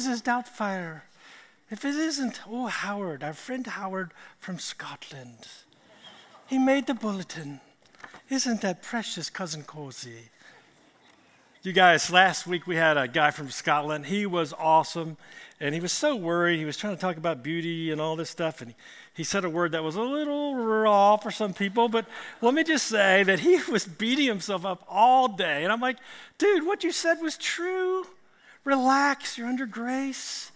is this Doubtfire? If it isn't, oh, Howard, our friend Howard from Scotland. He made the bulletin. Isn't that precious, Cousin Cozy? You guys, last week we had a guy from Scotland. He was awesome, and he was so worried. He was trying to talk about beauty and all this stuff, and he said a word that was a little raw for some people, but let me just say that he was beating himself up all day. And I'm like, dude, what you said was true. Relax, you're under grace.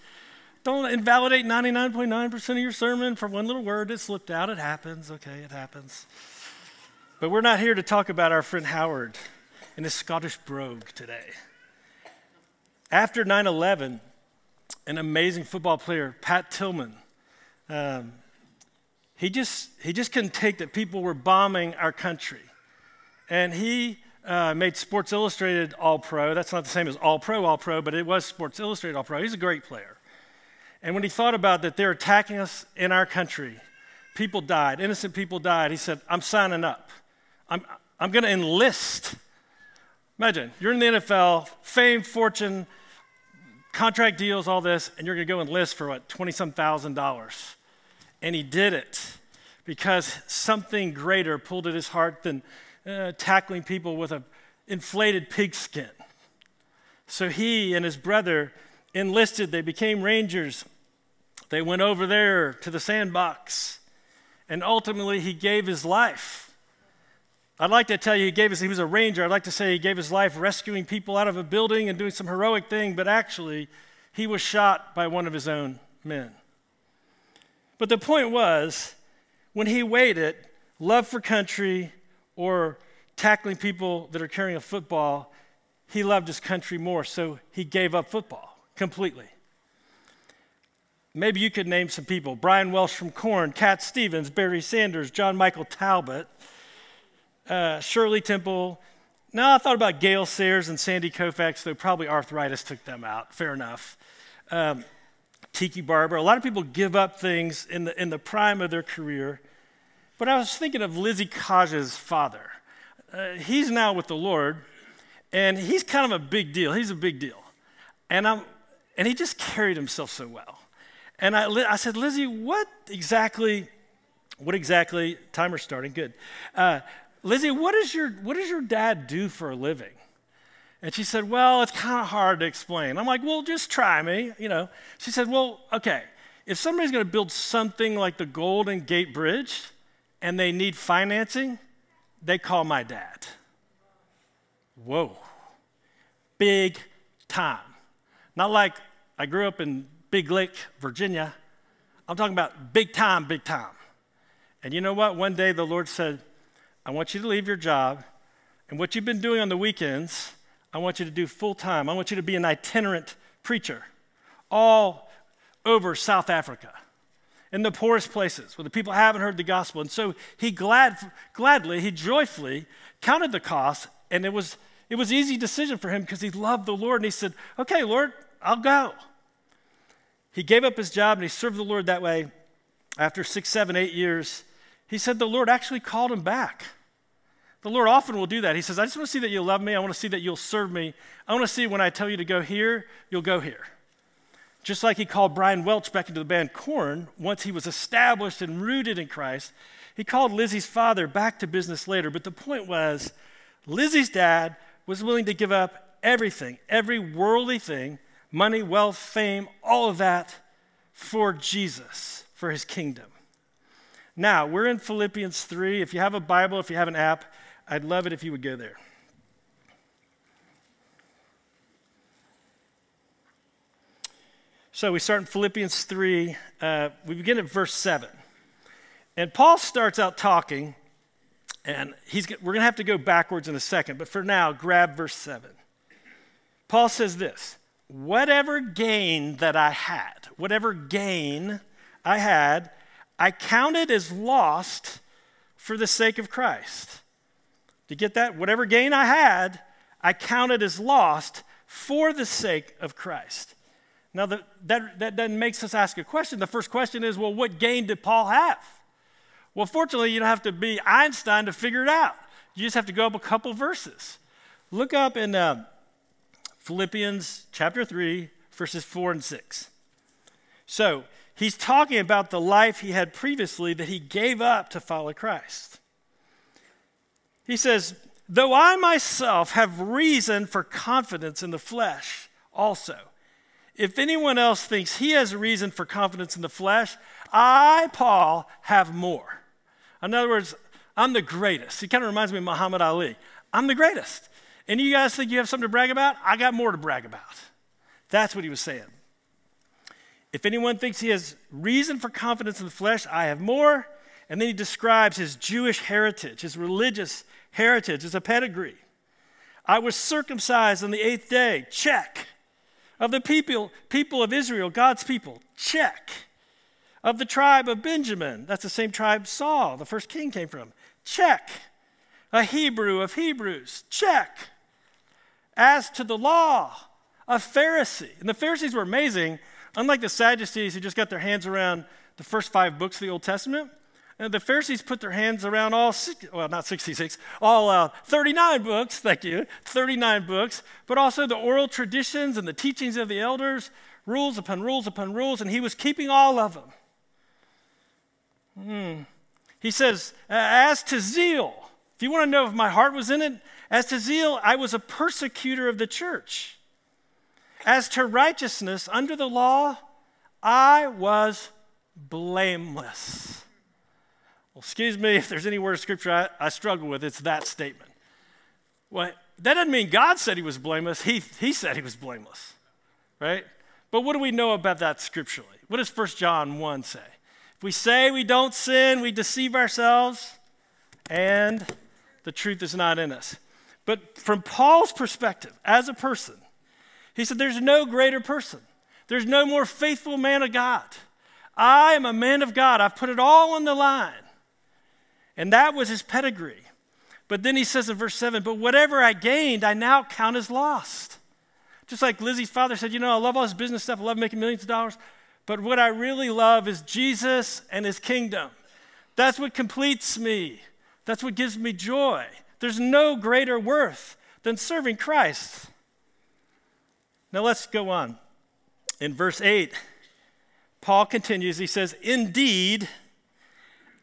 Don't invalidate 99.9% of your sermon for one little word that slipped out. It happens, okay, it happens. But we're not here to talk about our friend Howard and his Scottish brogue today. After 9 11, an amazing football player, Pat Tillman, um, he just, he just couldn't take that people were bombing our country. And he uh, made Sports Illustrated All Pro. That's not the same as All Pro, All Pro, but it was Sports Illustrated All Pro. He's a great player. And when he thought about that they're attacking us in our country, people died, innocent people died, he said, I'm signing up. I'm, I'm going to enlist. Imagine, you're in the NFL, fame, fortune, contract deals, all this, and you're going to go enlist for what, 20 some thousand dollars. And he did it because something greater pulled at his heart than uh, tackling people with an inflated pigskin. So he and his brother enlisted, they became rangers, they went over there to the sandbox, and ultimately he gave his life. I'd like to tell you he gave his, he was a ranger. I'd like to say he gave his life rescuing people out of a building and doing some heroic thing, but actually he was shot by one of his own men. But the point was, when he waited, love for country or tackling people that are carrying a football, he loved his country more, so he gave up football completely. Maybe you could name some people Brian Welch from Korn, Cat Stevens, Barry Sanders, John Michael Talbot, uh, Shirley Temple. Now I thought about Gale Sayers and Sandy Koufax, though probably arthritis took them out. Fair enough. Um, Tiki Barber. A lot of people give up things in the, in the prime of their career. But I was thinking of Lizzie Kaj's father. Uh, he's now with the Lord, and he's kind of a big deal. He's a big deal. And, I'm, and he just carried himself so well. And I, I said, Lizzie, what exactly, what exactly, timer's starting, good. Uh, Lizzie, what, is your, what does your dad do for a living? And she said, Well, it's kind of hard to explain. I'm like, Well, just try me, you know. She said, Well, okay, if somebody's going to build something like the Golden Gate Bridge and they need financing, they call my dad. Whoa, big time. Not like I grew up in Big Lake, Virginia. I'm talking about big time, big time. And you know what? One day the Lord said, I want you to leave your job, and what you've been doing on the weekends, I want you to do full time. I want you to be an itinerant preacher all over South Africa in the poorest places where the people haven't heard the gospel. And so he glad, gladly, he joyfully counted the cost, and it was it was easy decision for him because he loved the Lord. And he said, Okay, Lord, I'll go. He gave up his job and he served the Lord that way. After six, seven, eight years, he said the Lord actually called him back. The Lord often will do that. He says, I just want to see that you love me. I want to see that you'll serve me. I want to see when I tell you to go here, you'll go here. Just like he called Brian Welch back into the band Korn once he was established and rooted in Christ, he called Lizzie's father back to business later. But the point was, Lizzie's dad was willing to give up everything, every worldly thing, money, wealth, fame, all of that for Jesus, for his kingdom. Now, we're in Philippians 3. If you have a Bible, if you have an app, I'd love it if you would go there. So we start in Philippians 3. Uh, we begin at verse 7. And Paul starts out talking, and he's, we're going to have to go backwards in a second, but for now, grab verse 7. Paul says this whatever gain that I had, whatever gain I had, I counted as lost for the sake of Christ. Do you get that? Whatever gain I had, I counted as lost for the sake of Christ. Now, the, that, that makes us ask a question. The first question is well, what gain did Paul have? Well, fortunately, you don't have to be Einstein to figure it out. You just have to go up a couple verses. Look up in uh, Philippians chapter 3, verses 4 and 6. So, he's talking about the life he had previously that he gave up to follow Christ. He says, Though I myself have reason for confidence in the flesh also, if anyone else thinks he has a reason for confidence in the flesh, I, Paul, have more. In other words, I'm the greatest. He kind of reminds me of Muhammad Ali. I'm the greatest. And you guys think you have something to brag about? I got more to brag about. That's what he was saying. If anyone thinks he has reason for confidence in the flesh, I have more. And then he describes his Jewish heritage, his religious heritage, as a pedigree. I was circumcised on the eighth day, check. Of the people, people of Israel, God's people, check. Of the tribe of Benjamin, that's the same tribe Saul, the first king, came from, check. A Hebrew of Hebrews, check. As to the law, a Pharisee. And the Pharisees were amazing, unlike the Sadducees who just got their hands around the first five books of the Old Testament. And the Pharisees put their hands around all, well, not 66, all uh, 39 books, thank you, 39 books, but also the oral traditions and the teachings of the elders, rules upon rules upon rules, and he was keeping all of them. Hmm. He says, as to zeal, if you want to know if my heart was in it, as to zeal, I was a persecutor of the church. As to righteousness under the law, I was blameless. Well, excuse me if there's any word of scripture I, I struggle with, it's that statement. Well, that doesn't mean God said he was blameless, he, he said he was blameless, right? But what do we know about that scripturally? What does 1 John 1 say? If we say we don't sin, we deceive ourselves, and the truth is not in us. But from Paul's perspective, as a person, he said, There's no greater person. There's no more faithful man of God. I am a man of God. I've put it all on the line. And that was his pedigree. But then he says in verse 7 But whatever I gained, I now count as lost. Just like Lizzie's father said, You know, I love all this business stuff, I love making millions of dollars. But what I really love is Jesus and his kingdom. That's what completes me, that's what gives me joy. There's no greater worth than serving Christ. Now let's go on. In verse 8, Paul continues, he says, Indeed,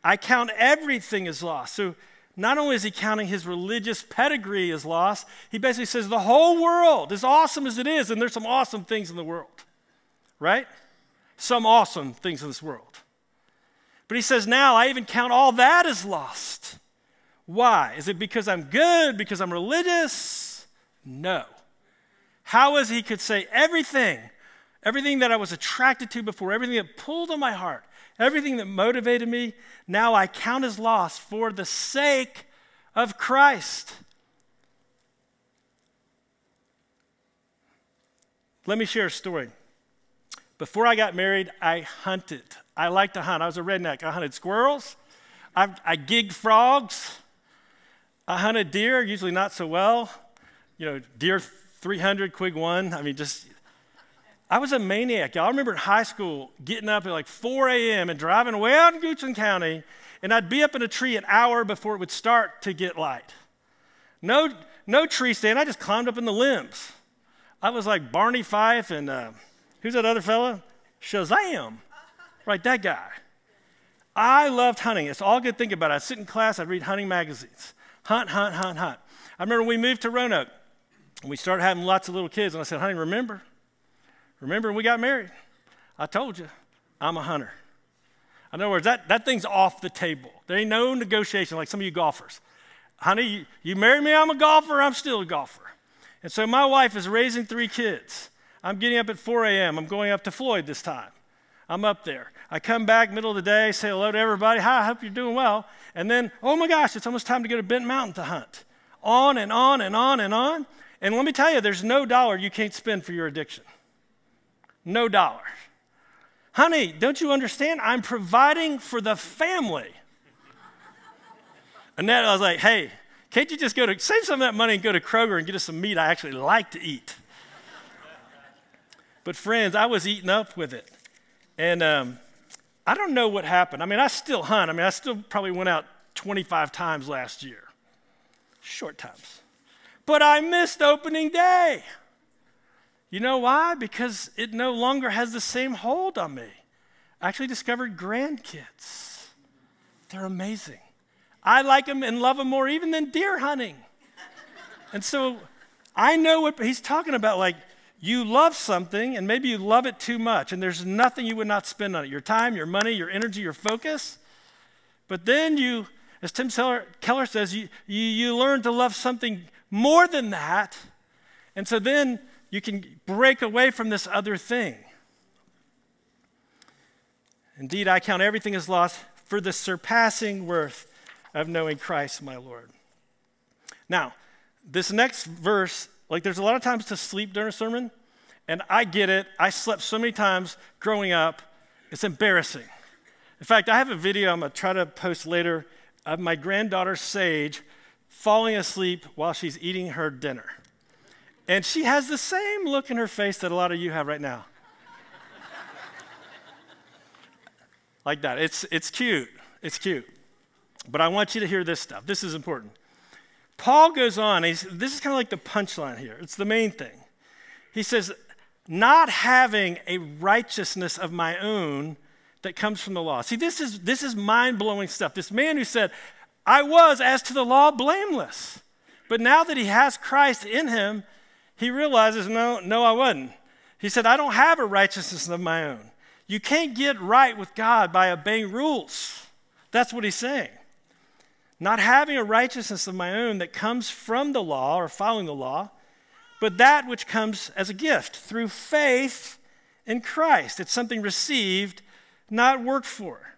I count everything as lost. So not only is he counting his religious pedigree as lost, he basically says the whole world, as awesome as it is, and there's some awesome things in the world, right? Some awesome things in this world. But he says, now I even count all that as lost. Why? Is it because I'm good, because I'm religious? No. How is he could say everything, everything that I was attracted to before, everything that pulled on my heart, everything that motivated me, now I count as loss for the sake of Christ. Let me share a story. Before I got married, I hunted. I liked to hunt. I was a redneck. I hunted squirrels. I, I gigged frogs. I hunted deer, usually not so well. You know, deer 300, quig one. I mean, just I was a maniac. Y'all remember in high school getting up at like 4 a.m. and driving way out in Goochland County, and I'd be up in a tree an hour before it would start to get light. No, no tree stand. I just climbed up in the limbs. I was like Barney Fife and uh, who's that other fella? Shazam. Right, that guy. I loved hunting. It's all good thinking think about. I'd sit in class, I'd read hunting magazines. Hunt, hunt, hunt, hunt. I remember we moved to Roanoke, and we started having lots of little kids, and I said, honey, remember, Remember when we got married? I told you, I'm a hunter. In other words, that, that thing's off the table. There ain't no negotiation like some of you golfers. Honey, you, you married me, I'm a golfer, I'm still a golfer. And so my wife is raising three kids. I'm getting up at 4 a.m. I'm going up to Floyd this time. I'm up there. I come back middle of the day, say hello to everybody. Hi, I hope you're doing well. And then, oh my gosh, it's almost time to go to Bent Mountain to hunt. On and on and on and on. And let me tell you, there's no dollar you can't spend for your addiction. No dollars. Honey, don't you understand? I'm providing for the family. Annette, I was like, hey, can't you just go to save some of that money and go to Kroger and get us some meat I actually like to eat? But friends, I was eating up with it. And um, I don't know what happened. I mean, I still hunt. I mean, I still probably went out 25 times last year. Short times. But I missed opening day. You know why? Because it no longer has the same hold on me. I actually discovered grandkids. They're amazing. I like them and love them more even than deer hunting. And so I know what he's talking about. Like, you love something and maybe you love it too much, and there's nothing you would not spend on it your time, your money, your energy, your focus. But then you, as Tim Keller says, you, you, you learn to love something more than that. And so then you can break away from this other thing. Indeed, I count everything as lost for the surpassing worth of knowing Christ, my Lord. Now, this next verse, like there's a lot of times to sleep during a sermon, and I get it. I slept so many times growing up, it's embarrassing. In fact, I have a video I'm to try to post later of my granddaughter Sage falling asleep while she's eating her dinner. And she has the same look in her face that a lot of you have right now. like that. It's, it's cute. It's cute. But I want you to hear this stuff. This is important. Paul goes on, this is kind of like the punchline here. It's the main thing. He says, not having a righteousness of my own that comes from the law. See, this is, this is mind blowing stuff. This man who said, I was, as to the law, blameless. But now that he has Christ in him, he realizes, no, no, I wasn't. He said, I don't have a righteousness of my own. You can't get right with God by obeying rules. That's what he's saying not having a righteousness of my own that comes from the law or following the law, but that which comes as a gift through faith in Christ. It's something received, not worked for.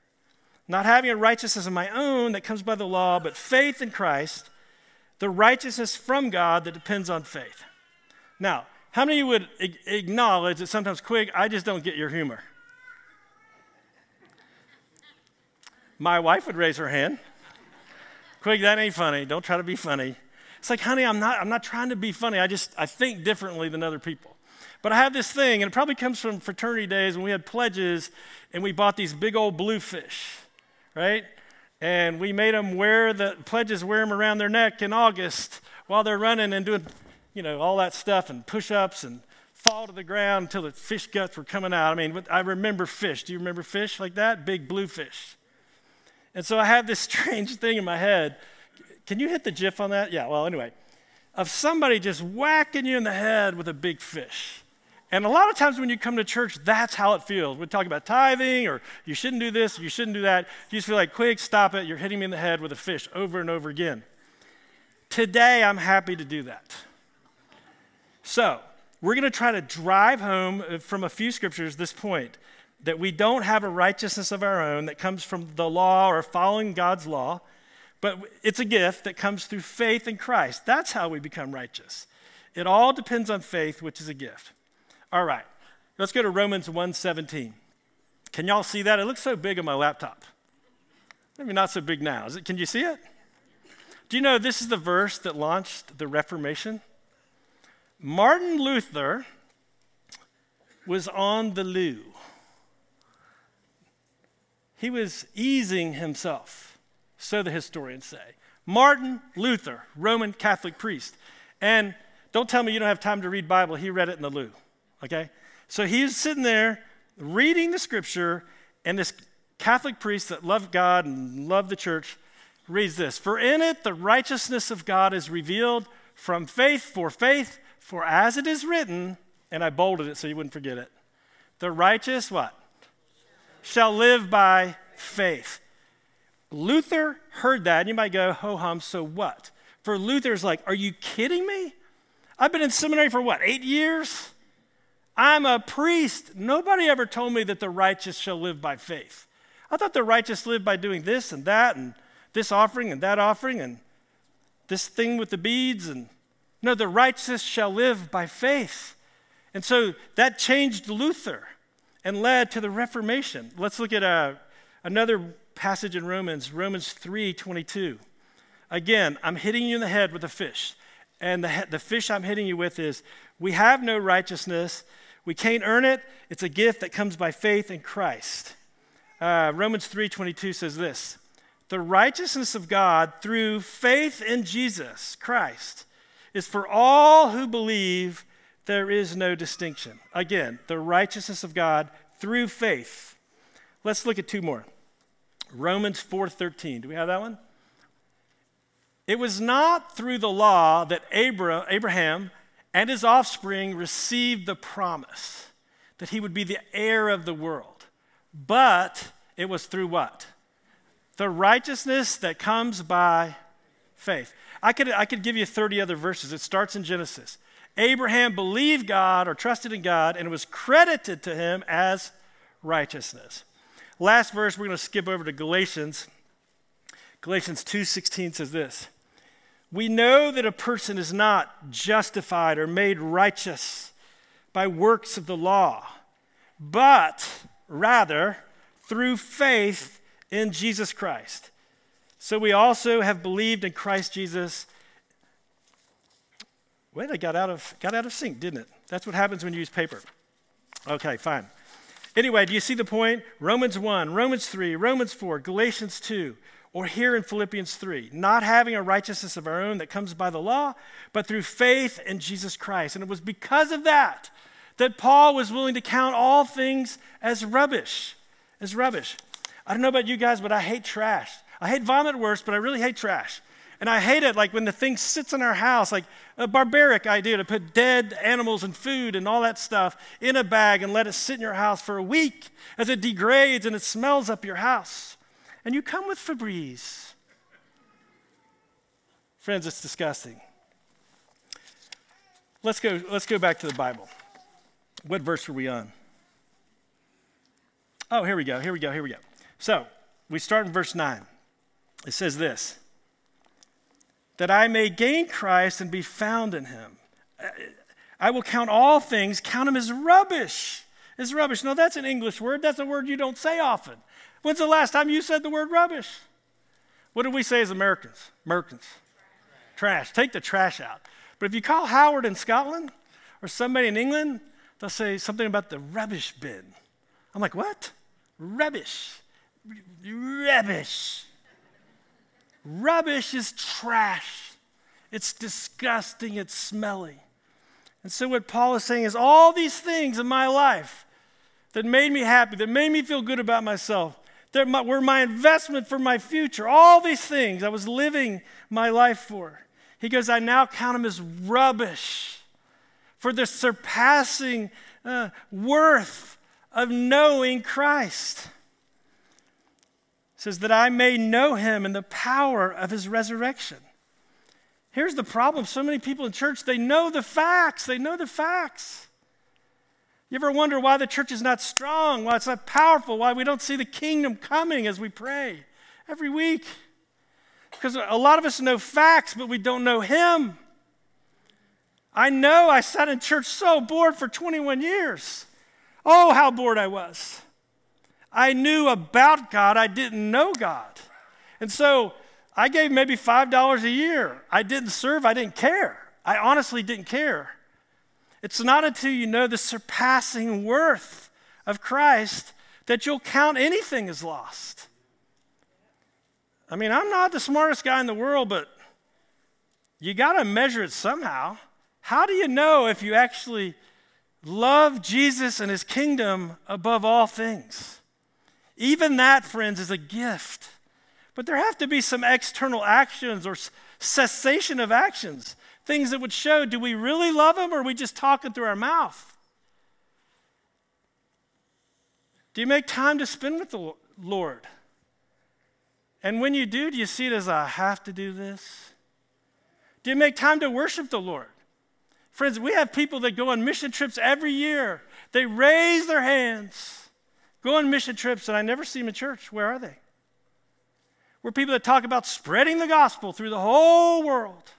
Not having a righteousness of my own that comes by the law, but faith in Christ, the righteousness from God that depends on faith. Now, how many of you would acknowledge that sometimes, Quig, I just don't get your humor? My wife would raise her hand. Quig, that ain't funny. Don't try to be funny. It's like, honey, I'm not, I'm not trying to be funny. I just, I think differently than other people. But I have this thing, and it probably comes from fraternity days when we had pledges and we bought these big old bluefish, right? And we made them wear the pledges, wear them around their neck in August while they're running and doing, you know, all that stuff and push ups and fall to the ground until the fish guts were coming out. I mean, I remember fish. Do you remember fish like that? Big blue fish. And so I have this strange thing in my head. Can you hit the GIF on that? Yeah, well, anyway, of somebody just whacking you in the head with a big fish. And a lot of times when you come to church, that's how it feels. We talk about tithing or you shouldn't do this, you shouldn't do that. You just feel like, quick, stop it. You're hitting me in the head with a fish over and over again. Today, I'm happy to do that. So, we're going to try to drive home uh, from a few scriptures this point that we don't have a righteousness of our own that comes from the law or following God's law, but it's a gift that comes through faith in Christ. That's how we become righteous. It all depends on faith, which is a gift. All right. Let's go to Romans 1:17. Can y'all see that? It looks so big on my laptop. Maybe not so big now. Is it, can you see it? Do you know this is the verse that launched the Reformation? Martin Luther was on the loo. He was easing himself, so the historians say. Martin Luther, Roman Catholic priest. And don't tell me you don't have time to read Bible. He read it in the loo. Okay? So he's sitting there reading the scripture, and this Catholic priest that loved God and loved the church reads this For in it the righteousness of God is revealed from faith for faith, for as it is written, and I bolded it so you wouldn't forget it. The righteous, what? shall live by faith. Luther heard that, and you might go, ho hum, so what? For Luther's like, are you kidding me? I've been in seminary for what, eight years? I'm a priest. Nobody ever told me that the righteous shall live by faith. I thought the righteous live by doing this and that and this offering and that offering and this thing with the beads and no, the righteous shall live by faith. And so that changed Luther and led to the Reformation. Let's look at uh, another passage in Romans, Romans 3 22. Again, I'm hitting you in the head with a fish. And the, the fish I'm hitting you with is we have no righteousness. We can't earn it. It's a gift that comes by faith in Christ. Uh, Romans 3:22 says this: "The righteousness of God through faith in Jesus Christ is for all who believe, there is no distinction. Again, the righteousness of God through faith. Let's look at two more. Romans 4:13. Do we have that one? It was not through the law that Abraham and his offspring received the promise that he would be the heir of the world, but it was through what? The righteousness that comes by faith. I could, I could give you 30 other verses. It starts in Genesis. Abraham believed God or trusted in God, and it was credited to him as righteousness. Last verse, we're going to skip over to Galatians. Galatians 2:16 says this: We know that a person is not justified or made righteous by works of the law, but rather through faith in Jesus Christ. So we also have believed in Christ Jesus. Wait, I got out of got out of sync, didn't it? That's what happens when you use paper. Okay, fine. Anyway, do you see the point? Romans 1, Romans 3, Romans 4, Galatians 2, or here in Philippians 3, not having a righteousness of our own that comes by the law, but through faith in Jesus Christ. And it was because of that that Paul was willing to count all things as rubbish, as rubbish. I don't know about you guys, but I hate trash. I hate vomit worse, but I really hate trash. And I hate it like when the thing sits in our house, like a barbaric idea to put dead animals and food and all that stuff in a bag and let it sit in your house for a week as it degrades and it smells up your house. And you come with Febreze. Friends, it's disgusting. Let's go, let's go back to the Bible. What verse are we on? Oh, here we go, here we go, here we go. So, we start in verse 9. It says this that I may gain Christ and be found in him. I will count all things, count them as rubbish. As rubbish. No, that's an English word. That's a word you don't say often. When's the last time you said the word rubbish? What do we say as Americans? Americans. Trash. Take the trash out. But if you call Howard in Scotland or somebody in England, they'll say something about the rubbish bin. I'm like, what? Rubbish. Rubbish. Rubbish is trash. It's disgusting. It's smelly. And so, what Paul is saying is all these things in my life that made me happy, that made me feel good about myself, that were my investment for my future, all these things I was living my life for. He goes, I now count them as rubbish for the surpassing uh, worth of knowing Christ says that I may know him in the power of his resurrection. Here's the problem so many people in church, they know the facts. They know the facts. You ever wonder why the church is not strong, why it's not powerful, why we don't see the kingdom coming as we pray every week? Because a lot of us know facts, but we don't know him. I know I sat in church so bored for 21 years. Oh, how bored I was. I knew about God, I didn't know God. And so I gave maybe $5 a year. I didn't serve, I didn't care. I honestly didn't care. It's not until you know the surpassing worth of Christ that you'll count anything as lost. I mean, I'm not the smartest guy in the world, but you got to measure it somehow. How do you know if you actually love Jesus and his kingdom above all things? Even that, friends, is a gift. But there have to be some external actions or cessation of actions, things that would show do we really love Him or are we just talking through our mouth? Do you make time to spend with the Lord? And when you do, do you see it as I have to do this? Do you make time to worship the Lord? Friends, we have people that go on mission trips every year. They raise their hands go on mission trips and I never see them in church. Where are they? We're people that talk about spreading the gospel through the whole world.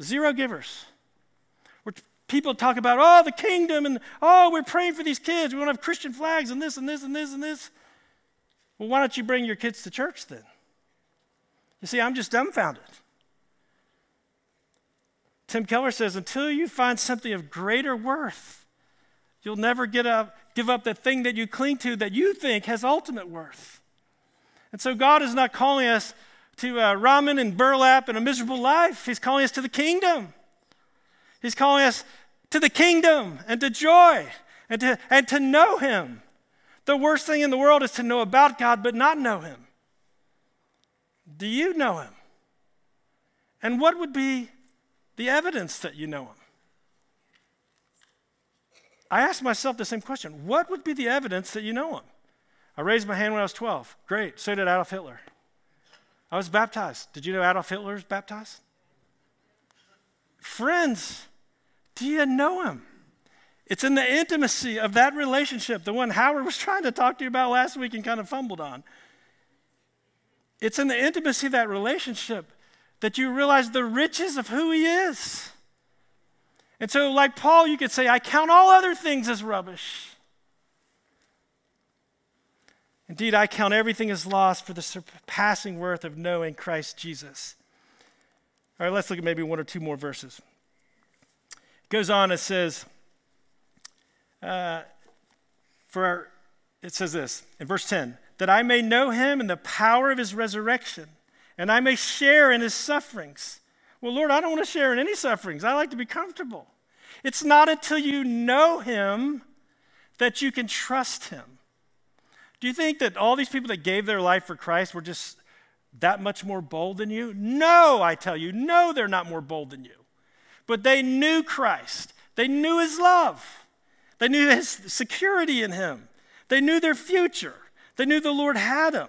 Zero givers. We're people talk about, oh, the kingdom, and oh, we're praying for these kids. We want to have Christian flags and this and this and this and this. Well, why don't you bring your kids to church then? You see, I'm just dumbfounded. Tim Keller says, until you find something of greater worth, you'll never get up, give up the thing that you cling to that you think has ultimate worth. And so God is not calling us to uh, ramen and burlap and a miserable life. He's calling us to the kingdom. He's calling us to the kingdom and to joy and to, and to know Him. The worst thing in the world is to know about God but not know Him. Do you know Him? And what would be the evidence that you know Him? I asked myself the same question What would be the evidence that you know Him? I raised my hand when I was 12. Great. So did Adolf Hitler. I was baptized. Did you know Adolf Hitler was baptized? Friends, do you know him? It's in the intimacy of that relationship, the one Howard was trying to talk to you about last week and kind of fumbled on. It's in the intimacy of that relationship that you realize the riches of who he is. And so, like Paul, you could say, I count all other things as rubbish. Indeed, I count everything as lost for the surpassing worth of knowing Christ Jesus. All right, let's look at maybe one or two more verses. It goes on, it says, uh, for our, it says this in verse 10 that I may know him and the power of his resurrection, and I may share in his sufferings. Well, Lord, I don't want to share in any sufferings. I like to be comfortable. It's not until you know him that you can trust him. Do you think that all these people that gave their life for Christ were just that much more bold than you? No, I tell you, no, they're not more bold than you. But they knew Christ, they knew his love, they knew his security in him, they knew their future. They knew the Lord had them.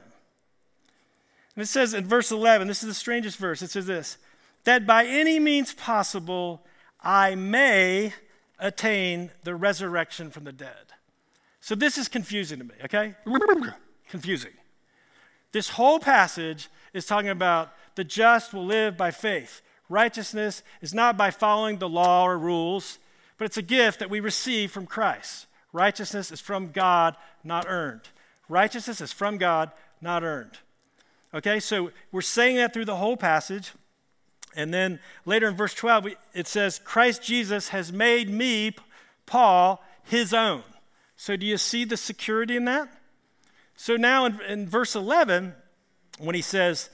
And it says in verse 11, this is the strangest verse. It says this that by any means possible I may attain the resurrection from the dead. So this is confusing to me, okay? confusing. This whole passage is talking about the just will live by faith. Righteousness is not by following the law or rules, but it's a gift that we receive from Christ. Righteousness is from God, not earned. Righteousness is from God, not earned. Okay, so we're saying that through the whole passage. And then later in verse 12, it says, Christ Jesus has made me, Paul, his own. So do you see the security in that? So now in, in verse 11, when he says,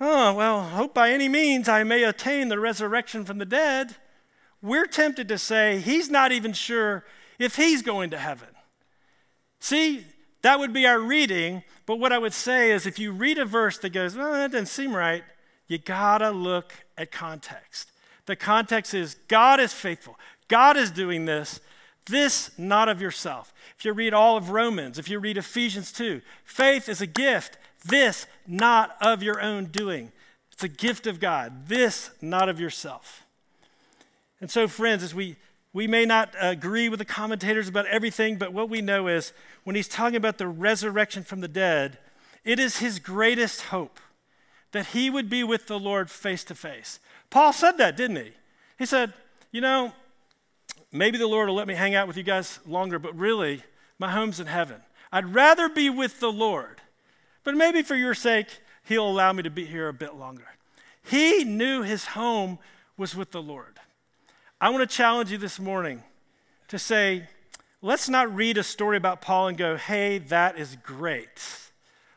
Oh, well, hope by any means I may attain the resurrection from the dead, we're tempted to say he's not even sure if he's going to heaven. See, that would be our reading. But what I would say is if you read a verse that goes, well, that doesn't seem right, you gotta look at context. The context is God is faithful, God is doing this, this not of yourself. If you read all of Romans, if you read Ephesians 2, faith is a gift, this not of your own doing. It's a gift of God, this not of yourself. And so, friends, as we we may not agree with the commentators about everything, but what we know is when he's talking about the resurrection from the dead, it is his greatest hope that he would be with the Lord face to face. Paul said that, didn't he? He said, You know, maybe the Lord will let me hang out with you guys longer, but really, my home's in heaven. I'd rather be with the Lord, but maybe for your sake, he'll allow me to be here a bit longer. He knew his home was with the Lord. I want to challenge you this morning to say, let's not read a story about Paul and go, hey, that is great.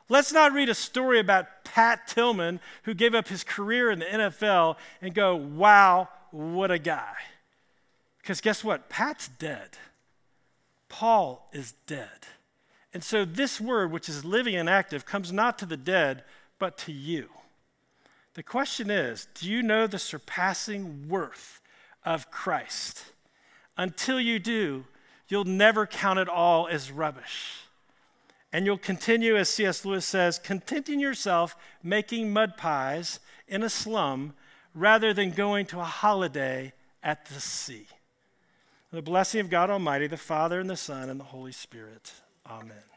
Let's not read a story about Pat Tillman, who gave up his career in the NFL, and go, wow, what a guy. Because guess what? Pat's dead. Paul is dead. And so this word, which is living and active, comes not to the dead, but to you. The question is do you know the surpassing worth of Christ. Until you do, you'll never count it all as rubbish. And you'll continue, as C.S. Lewis says, contenting yourself making mud pies in a slum rather than going to a holiday at the sea. The blessing of God Almighty, the Father, and the Son, and the Holy Spirit. Amen.